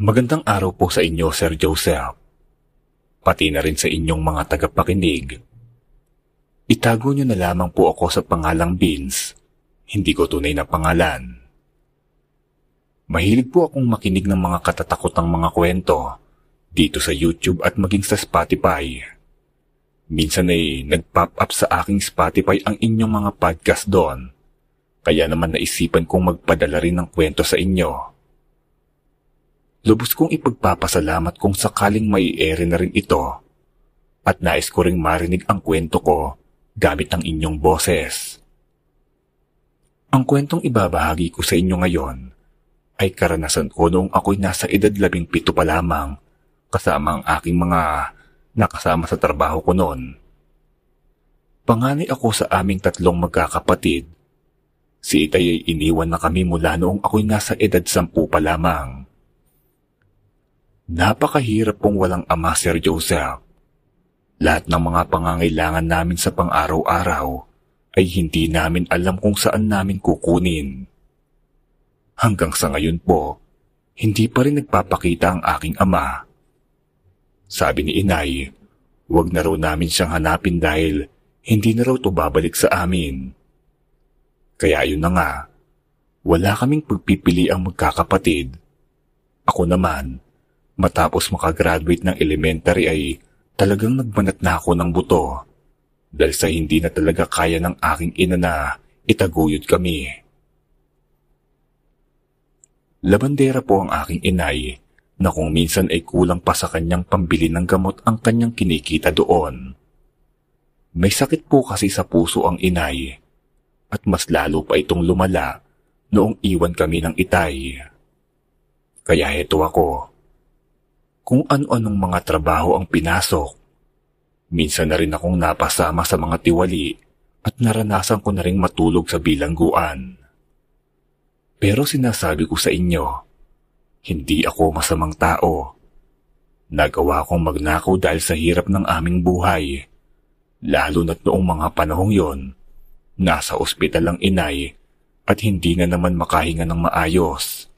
Magandang araw po sa inyo, Sir Joseph. Pati na rin sa inyong mga tagapakinig. Itago niyo na lamang po ako sa pangalang Vince. Hindi ko tunay na pangalan. Mahilig po akong makinig ng mga katatakotang mga kwento dito sa YouTube at maging sa Spotify. Minsan ay nag-pop up sa aking Spotify ang inyong mga podcast doon. Kaya naman naisipan kong magpadala rin ng kwento sa inyo. Lubos kong ipagpapasalamat kung sakaling may ere na rin ito at nais ko ring marinig ang kwento ko gamit ang inyong boses. Ang kwentong ibabahagi ko sa inyo ngayon ay karanasan ko noong ako'y nasa edad labing pito pa lamang kasama ang aking mga nakasama sa trabaho ko noon. Panganay ako sa aming tatlong magkakapatid. Si Itay ay iniwan na kami mula noong ako'y nasa edad sampu pa lamang. Napakahirap pong walang ama, Sir Joseph. Lahat ng mga pangangailangan namin sa pang-araw-araw ay hindi namin alam kung saan namin kukunin. Hanggang sa ngayon po, hindi pa rin nagpapakita ang aking ama. Sabi ni inay, huwag na raw namin siyang hanapin dahil hindi na raw to babalik sa amin. Kaya yun na nga, wala kaming pagpipili ang magkakapatid. Ako naman, Matapos makagraduate ng elementary ay talagang nagbanat na ako ng buto dahil sa hindi na talaga kaya ng aking ina na itaguyod kami. Labandera po ang aking inay na kung minsan ay kulang pa sa kanyang pambili ng gamot ang kanyang kinikita doon. May sakit po kasi sa puso ang inay at mas lalo pa itong lumala noong iwan kami ng itay. Kaya heto ako, kung ano-anong mga trabaho ang pinasok. Minsan na rin akong napasama sa mga tiwali at naranasan ko na rin matulog sa bilangguan. Pero sinasabi ko sa inyo, hindi ako masamang tao. Nagawa kong magnakaw dahil sa hirap ng aming buhay. Lalo na't noong mga panahong yon, nasa ospital ang inay at hindi na naman makahinga ng maayos.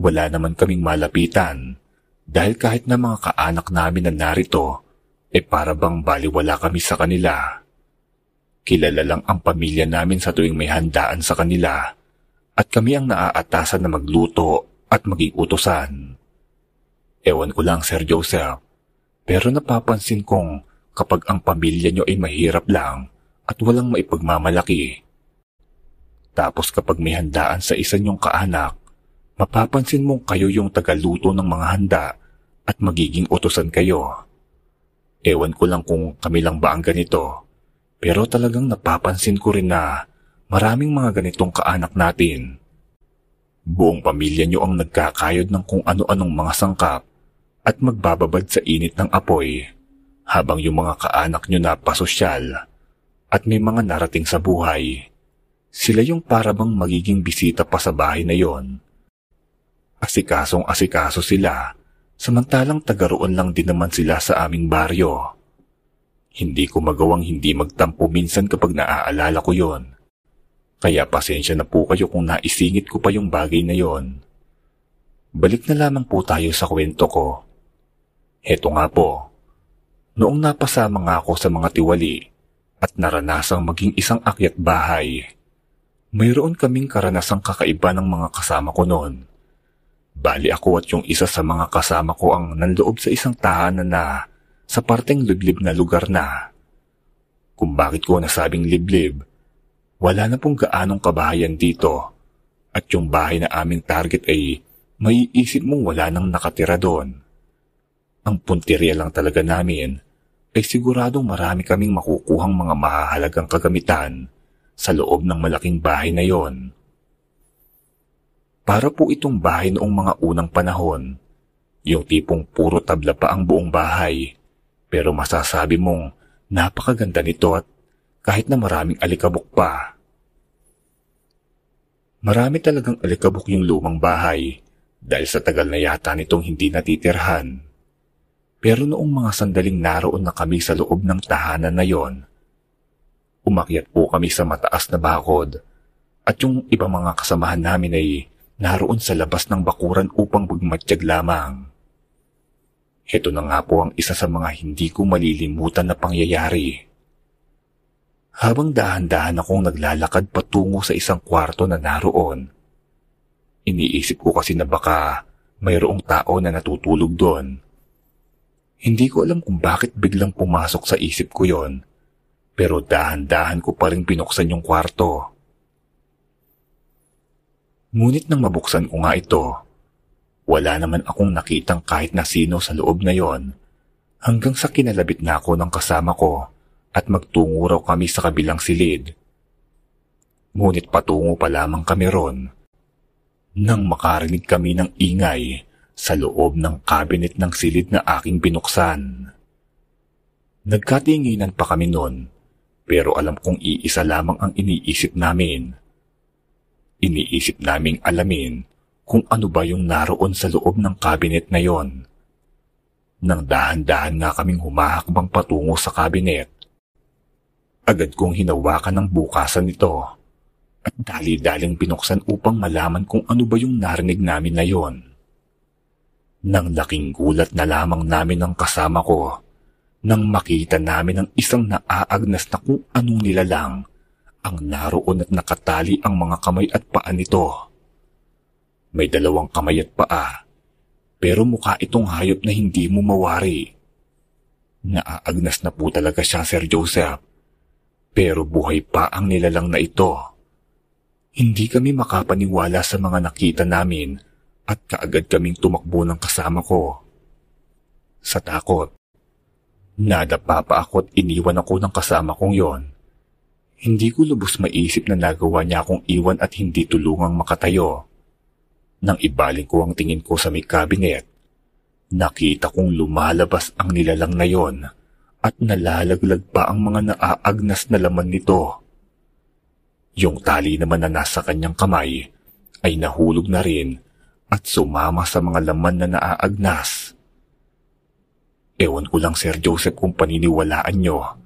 Wala naman kaming malapitan dahil kahit na mga kaanak namin na narito, eh para bang baliwala kami sa kanila. Kilala lang ang pamilya namin sa tuwing may handaan sa kanila at kami ang naaatasan na magluto at maging utosan. Ewan ko lang Sir Joseph, pero napapansin kong kapag ang pamilya nyo ay mahirap lang at walang maipagmamalaki. Tapos kapag may handaan sa isa nyong kaanak, mapapansin mong kayo yung tagaluto ng mga handa at magiging utosan kayo. Ewan ko lang kung kami lang ba ang ganito, pero talagang napapansin ko rin na maraming mga ganitong kaanak natin. Buong pamilya nyo ang nagkakayod ng kung ano-anong mga sangkap at magbababad sa init ng apoy habang yung mga kaanak nyo na pasosyal at may mga narating sa buhay. Sila yung parabang magiging bisita pa sa bahay na yon Asikasong asikaso sila, samantalang tagaroon lang din naman sila sa aming baryo. Hindi ko magawang hindi magtampo minsan kapag naaalala ko yon. Kaya pasensya na po kayo kung naisingit ko pa yung bagay na yon. Balik na lamang po tayo sa kwento ko. Heto nga po, noong napasama nga ako sa mga tiwali at naranasang maging isang akyat bahay, mayroon kaming karanasang kakaiba ng mga kasama ko noon. Bali ako at yung isa sa mga kasama ko ang nanloob sa isang tahanan na sa parteng liblib na lugar na. Kung bakit ko nasabing liblib, wala na pong gaanong kabahayan dito at yung bahay na aming target ay maiisip mong wala nang nakatira doon. Ang punteriya lang talaga namin ay siguradong marami kaming makukuhang mga mahahalagang kagamitan sa loob ng malaking bahay na yon. Para po itong bahay noong mga unang panahon. Yung tipong puro tabla pa ang buong bahay. Pero masasabi mong napakaganda nito at kahit na maraming alikabok pa. Marami talagang alikabok yung lumang bahay dahil sa tagal na yata nitong hindi natitirhan. Pero noong mga sandaling naroon na kami sa loob ng tahanan na yon, umakyat po kami sa mataas na bakod at yung ibang mga kasamahan namin ay naroon sa labas ng bakuran upang magmatsyag lamang. Ito na nga po ang isa sa mga hindi ko malilimutan na pangyayari. Habang dahan-dahan akong naglalakad patungo sa isang kwarto na naroon, iniisip ko kasi na baka mayroong tao na natutulog doon. Hindi ko alam kung bakit biglang pumasok sa isip ko yon, pero dahan-dahan ko pa rin binuksan yung kwarto. Ngunit nang mabuksan ko nga ito, wala naman akong nakitang kahit na sino sa loob na yon hanggang sa kinalabit na ako ng kasama ko at magtungo raw kami sa kabilang silid. Ngunit patungo pa lamang kami ron nang makarinig kami ng ingay sa loob ng kabinet ng silid na aking binuksan. Nagkatinginan pa kami noon pero alam kong iisa lamang ang iniisip namin. Iniisip naming alamin kung ano ba yung naroon sa loob ng kabinet na yon. Nang dahan-dahan nga kaming humahakbang patungo sa kabinet, agad kong hinawakan ng bukasan nito at dali-daling binuksan upang malaman kung ano ba yung narinig namin na yon. Nang laking gulat na lamang namin ng kasama ko nang makita namin ang isang naaagnas na kung anong nilalang ang naroon at nakatali ang mga kamay at paa nito. May dalawang kamay at paa, pero mukha itong hayop na hindi mo mawari. Naaagnas na po talaga siya, Sir Joseph. Pero buhay pa ang nilalang na ito. Hindi kami makapaniwala sa mga nakita namin at kaagad kaming tumakbo ng kasama ko. Sa takot, nadapa pa ako at iniwan ako ng kasama kong yon. Hindi ko lubos maisip na nagawa niya akong iwan at hindi tulungang makatayo. Nang ibaling ko ang tingin ko sa may kabinet, nakita kong lumalabas ang nilalang na yon at nalalaglag pa ang mga naaagnas na laman nito. Yung tali naman na nasa kanyang kamay ay nahulog na rin at sumama sa mga laman na naaagnas. Ewan ko lang Sir Joseph kung paniniwalaan nyo,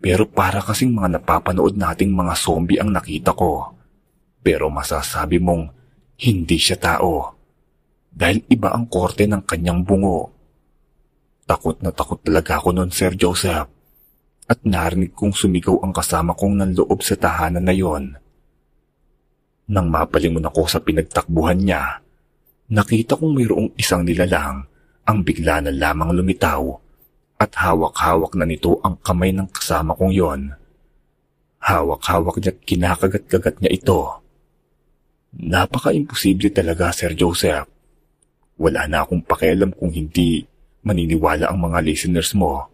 pero para kasing mga napapanood nating mga zombie ang nakita ko. Pero masasabi mong hindi siya tao. Dahil iba ang korte ng kanyang bungo. Takot na takot talaga ako noon, Sir Joseph. At narinig kong sumigaw ang kasama kong nanloob sa tahanan na yon. Nang mapalingon ako sa pinagtakbuhan niya, nakita kong mayroong isang nilalang ang bigla na lamang lumitaw at hawak-hawak na nito ang kamay ng kasama kong yon. Hawak-hawak niya at kinakagat-kagat niya ito. Napaka-imposible talaga, Sir Joseph. Wala na akong pakialam kung hindi maniniwala ang mga listeners mo.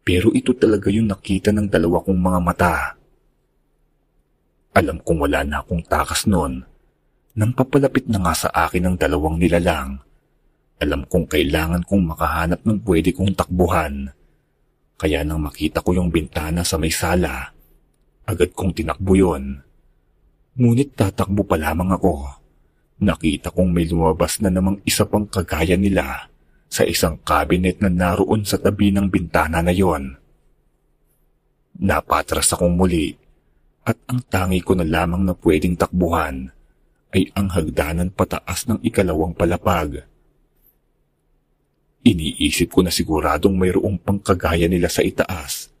Pero ito talaga yung nakita ng dalawa kong mga mata. Alam kong wala na akong takas noon. Nang papalapit na nga sa akin ang dalawang nilalang, alam kong kailangan kong makahanap ng pwede kong takbuhan. Kaya nang makita ko yung bintana sa may sala, agad kong tinakbo yon. Ngunit tatakbo pa lamang ako. Nakita kong may lumabas na namang isa pang kagaya nila sa isang cabinet na naroon sa tabi ng bintana na yon. Napatras akong muli at ang tangi ko na lamang na pwedeng takbuhan ay ang hagdanan pataas ng ikalawang palapag. Iniisip ko na siguradong mayroong pangkagaya nila sa itaas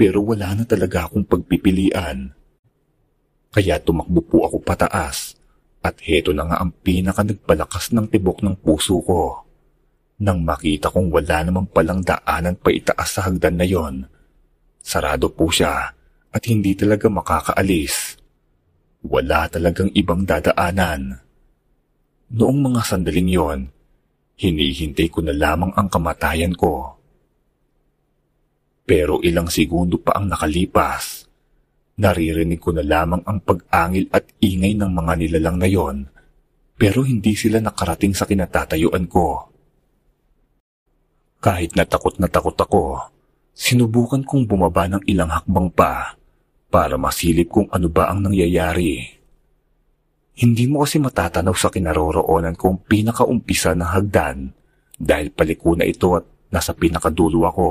pero wala na talaga akong pagpipilian. Kaya tumakbo po ako pataas at heto na nga ang pinaka nagpalakas ng tibok ng puso ko. Nang makita kong wala namang palang daanan pa itaas sa hagdan na yon, sarado po siya at hindi talaga makakaalis. Wala talagang ibang dadaanan. Noong mga sandaling yon, hinihintay ko na lamang ang kamatayan ko. Pero ilang segundo pa ang nakalipas Naririnig ko na lamang ang pag-angil at ingay ng mga nilalang na yon, pero hindi sila nakarating sa kinatatayuan ko. Kahit natakot na takot ako, sinubukan kong bumaba ng ilang hakbang pa para masilip kung ano ba ang nangyayari. Hindi mo kasi matatanaw sa kinaroroonan kong pinakaumpisa ng hagdan dahil paliko na ito at nasa pinakadulo ako.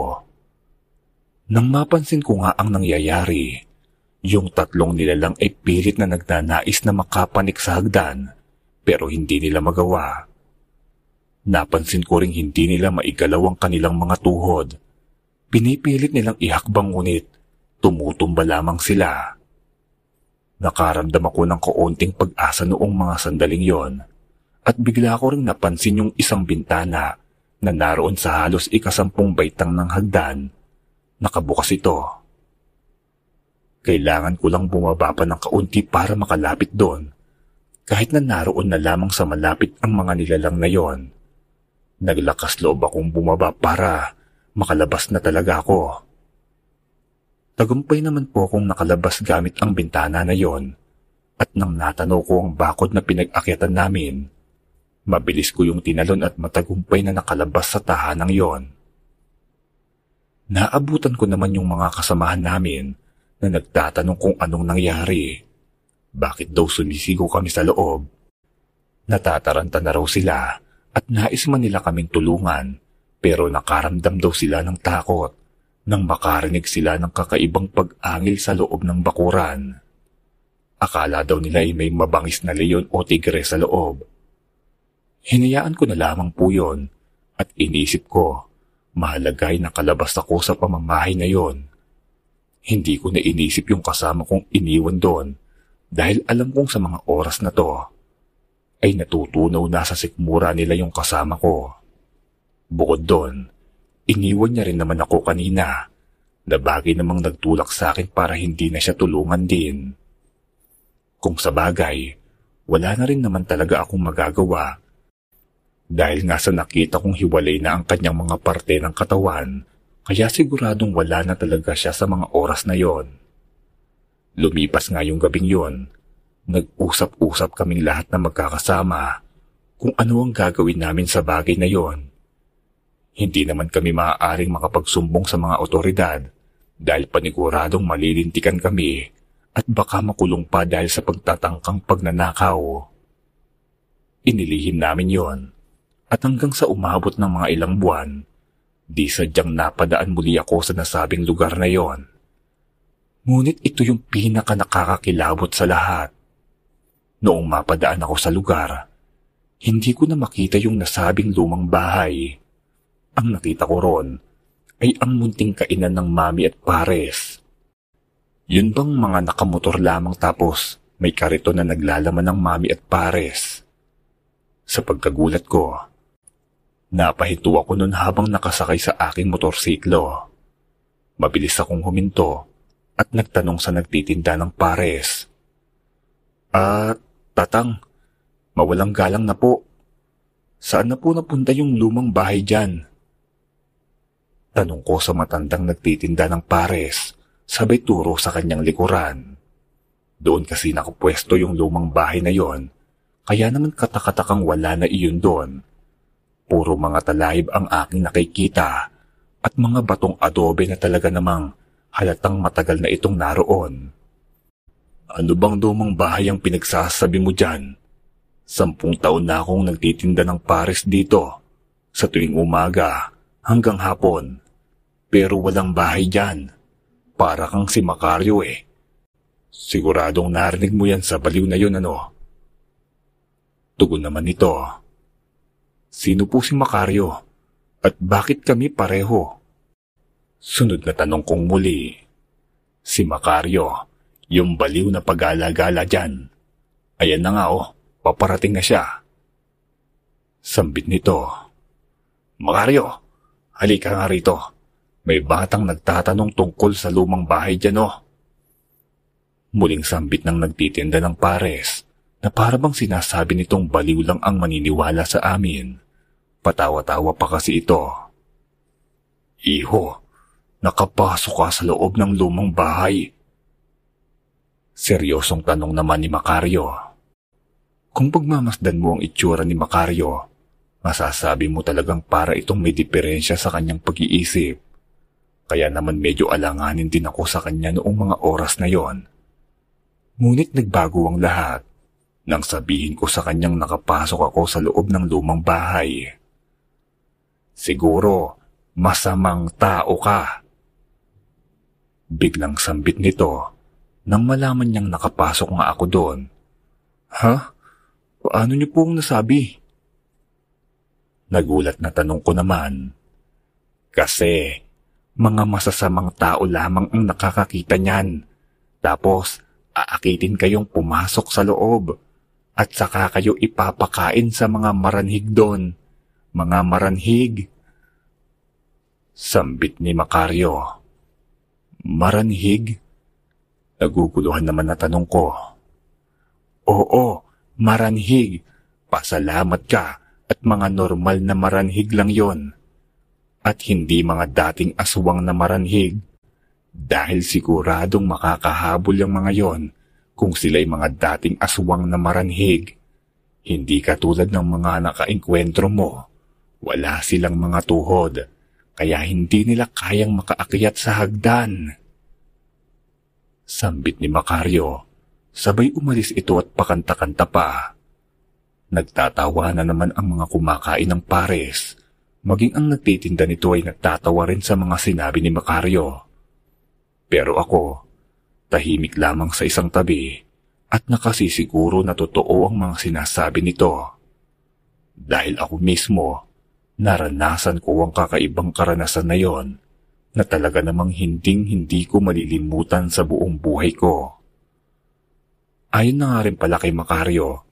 Nang mapansin ko nga ang nangyayari, yung tatlong nilalang ay pilit na nagnanais na makapanik sa hagdan pero hindi nila magawa. Napansin ko ring hindi nila maigalaw ang kanilang mga tuhod. Pinipilit nilang ihakbang ngunit tumutumba lamang sila. Nakaramdam ako ng kaunting pag-asa noong mga sandaling yon at bigla ko ring napansin yung isang bintana na naroon sa halos ikasampung baitang ng hagdan. Nakabukas ito. Kailangan ko lang bumaba pa ng kaunti para makalapit doon kahit na naroon na lamang sa malapit ang mga nilalang na yon. Naglakas loob akong bumaba para makalabas na talaga ako. Tagumpay naman po akong nakalabas gamit ang bintana na yon at nang natanaw ko ang bakod na pinag-akyatan namin, mabilis ko yung tinalon at matagumpay na nakalabas sa tahanang yon. Naabutan ko naman yung mga kasamahan namin na nagtatanong kung anong nangyari. Bakit daw sumisigo kami sa loob? Natataranta na raw sila at nais man nila kaming tulungan pero nakaramdam daw sila ng takot nang makarinig sila ng kakaibang pag-angil sa loob ng bakuran. Akala daw nila ay may mabangis na leon o tigre sa loob. Hinayaan ko na lamang po yon at inisip ko mahalagay na kalabas ako sa pamamahay na yon. Hindi ko na inisip yung kasama kong iniwan doon dahil alam kong sa mga oras na to ay natutunaw na sa sikmura nila yung kasama ko. Bukod doon, iniwan niya rin naman ako kanina na bagay namang nagtulak sa akin para hindi na siya tulungan din. Kung sa bagay, wala na rin naman talaga akong magagawa dahil nga sa nakita kong hiwalay na ang kanyang mga parte ng katawan kaya siguradong wala na talaga siya sa mga oras na yon. Lumipas nga yung gabing yon Nag-usap-usap kaming lahat na magkakasama kung ano ang gagawin namin sa bagay na yon. Hindi naman kami maaaring makapagsumbong sa mga otoridad dahil paniguradong malilintikan kami at baka makulong pa dahil sa pagtatangkang pagnanakaw. Inilihim namin yon at hanggang sa umabot ng mga ilang buwan, di sadyang napadaan muli ako sa nasabing lugar na yon. Ngunit ito yung pinaka nakakakilabot sa lahat. Noong mapadaan ako sa lugar, hindi ko na makita yung nasabing lumang bahay. Ang nakita ko ron ay ang munting kainan ng mami at pares. Yun bang mga nakamotor lamang tapos may karito na naglalaman ng mami at pares? Sa pagkagulat ko, napahinto ako nun habang nakasakay sa aking motorsiklo. Mabilis akong huminto at nagtanong sa nagtitinda ng pares. At Tatang, mawalang galang na po. Saan na po napunta yung lumang bahay dyan? Tanong ko sa matandang nagtitinda ng pares, sabay turo sa kanyang likuran. Doon kasi nakapwesto yung lumang bahay na yon, kaya naman katakatakang wala na iyon doon. Puro mga talayib ang aking nakikita at mga batong adobe na talaga namang halatang matagal na itong naroon. Ano bang lumang bahay ang pinagsasabi mo dyan? Sampung taon na akong nagtitinda ng pares dito. Sa tuwing umaga hanggang hapon. Pero walang bahay dyan. Para kang si Macario eh. Siguradong narinig mo yan sa baliw na yun ano? Tugon naman nito. Sino po si Macario? At bakit kami pareho? Sunod na tanong kong muli. Si Macario yung baliw na pag-alagala dyan. Ayan na nga oh, paparating na siya. Sambit nito. Makaryo, halika nga rito. May batang nagtatanong tungkol sa lumang bahay dyan oh. Muling sambit ng nagtitinda ng pares na parabang sinasabi nitong baliw lang ang maniniwala sa amin. Patawa-tawa pa kasi ito. Iho, nakapasok ka sa loob ng lumang bahay Seryosong tanong naman ni Macario. Kung pagmamasdan mo ang itsura ni Macario, masasabi mo talagang para itong may diferensya sa kanyang pag-iisip. Kaya naman medyo alanganin din ako sa kanya noong mga oras na yon. Ngunit nagbago ang lahat nang sabihin ko sa kanyang nakapasok ako sa loob ng lumang bahay. Siguro, masamang tao ka. Biglang sambit nito nang malaman niyang nakapasok nga ako doon. Ha? Paano niyo pong nasabi? Nagulat na tanong ko naman. Kasi, mga masasamang tao lamang ang nakakakita niyan. Tapos, aakitin kayong pumasok sa loob at saka kayo ipapakain sa mga maranhig doon. Mga maranhig. Sambit ni Makaryo. Maranhig? Naguguluhan naman na tanong ko. Oo, maranhig. Pasalamat ka at mga normal na maranhig lang yon. At hindi mga dating aswang na maranhig. Dahil siguradong makakahabol yung mga yon kung sila'y mga dating aswang na maranhig. Hindi katulad ng mga nakainkwentro mo. Wala silang mga tuhod, kaya hindi nila kayang makaakyat sa hagdan. Sambit ni Makaryo, sabay umalis ito at pakanta-kanta pa. Nagtatawa na naman ang mga kumakain ng pares. Maging ang nagtitinda nito ay nagtatawa rin sa mga sinabi ni Makaryo. Pero ako, tahimik lamang sa isang tabi at nakasisiguro na totoo ang mga sinasabi nito. Dahil ako mismo, naranasan ko ang kakaibang karanasan na yon na talaga namang hinding hindi ko malilimutan sa buong buhay ko. Ayon na nga rin pala kay Makaryo,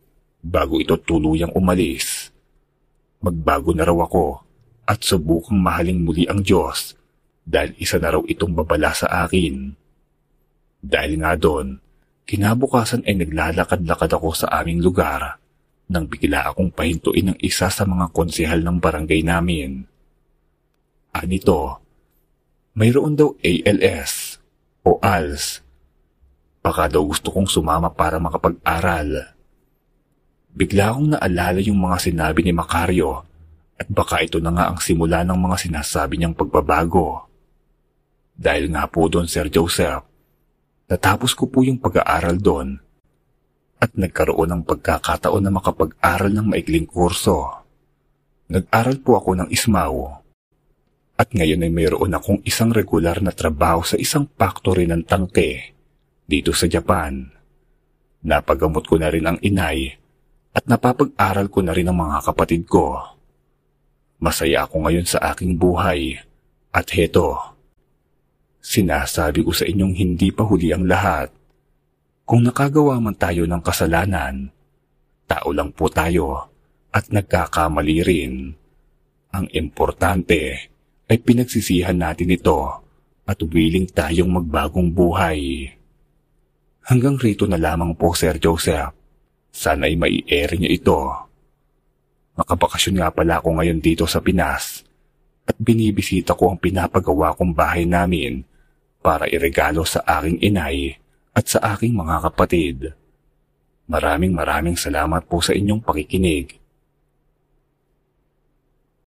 bago ito tuluyang umalis. Magbago na raw ako at subukang mahaling muli ang Diyos dahil isa na raw itong babala sa akin. Dahil nga doon, kinabukasan ay naglalakad-lakad ako sa aming lugar nang bigla akong pahintuin ng isa sa mga konsehal ng barangay namin. Anito, mayroon daw ALS o ALS. Baka daw gusto kong sumama para makapag-aral. Bigla akong naalala yung mga sinabi ni Macario at baka ito na nga ang simula ng mga sinasabi niyang pagbabago. Dahil nga po doon Sir Joseph, Natapos ko po yung pag-aaral doon at nagkaroon ng pagkakataon na makapag-aral ng maikling kurso. Nag-aral po ako ng Ismao at ngayon ay mayroon akong isang regular na trabaho sa isang factory ng tangke dito sa Japan. Napagamot ko na rin ang inay at napapag-aral ko na rin ang mga kapatid ko. Masaya ako ngayon sa aking buhay at heto, Sinasabi ko sa inyong hindi pa huli ang lahat. Kung nakagawa man tayo ng kasalanan, tao lang po tayo at nagkakamali rin. Ang importante ay pinagsisihan natin ito at willing tayong magbagong buhay. Hanggang rito na lamang po, Sir Joseph. Sana'y mai-air niyo ito. Nakabakasyon nga pala ako ngayon dito sa Pinas at binibisita ko ang pinapagawa kong bahay namin para iregalo sa aking inay at sa aking mga kapatid. Maraming maraming salamat po sa inyong pakikinig